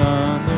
on the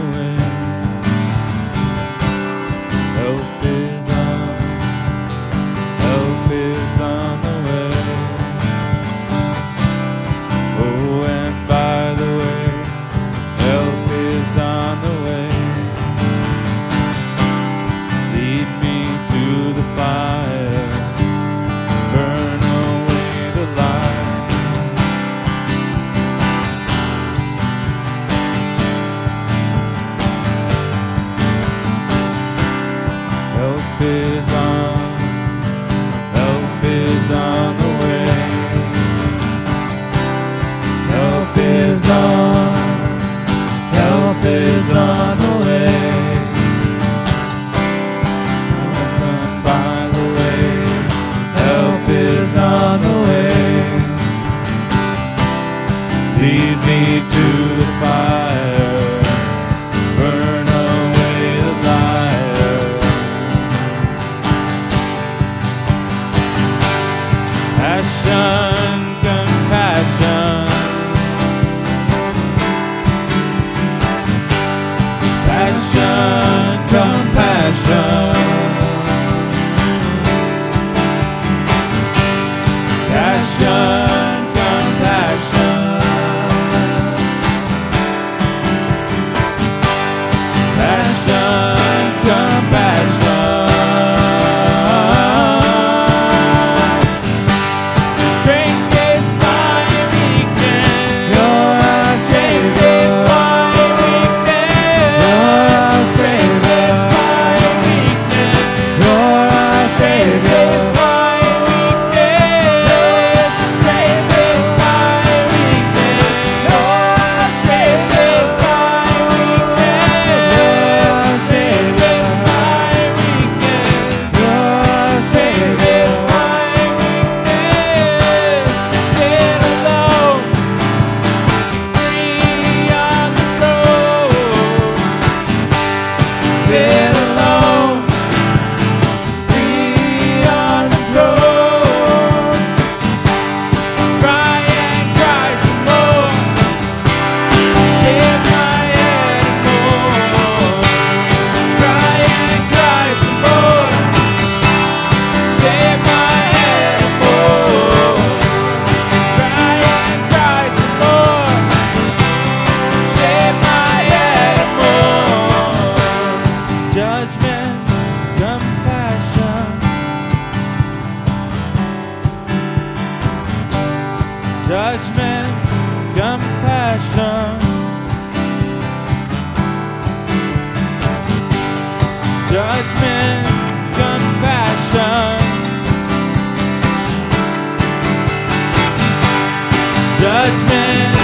compassion. Judgment, compassion. Judgment,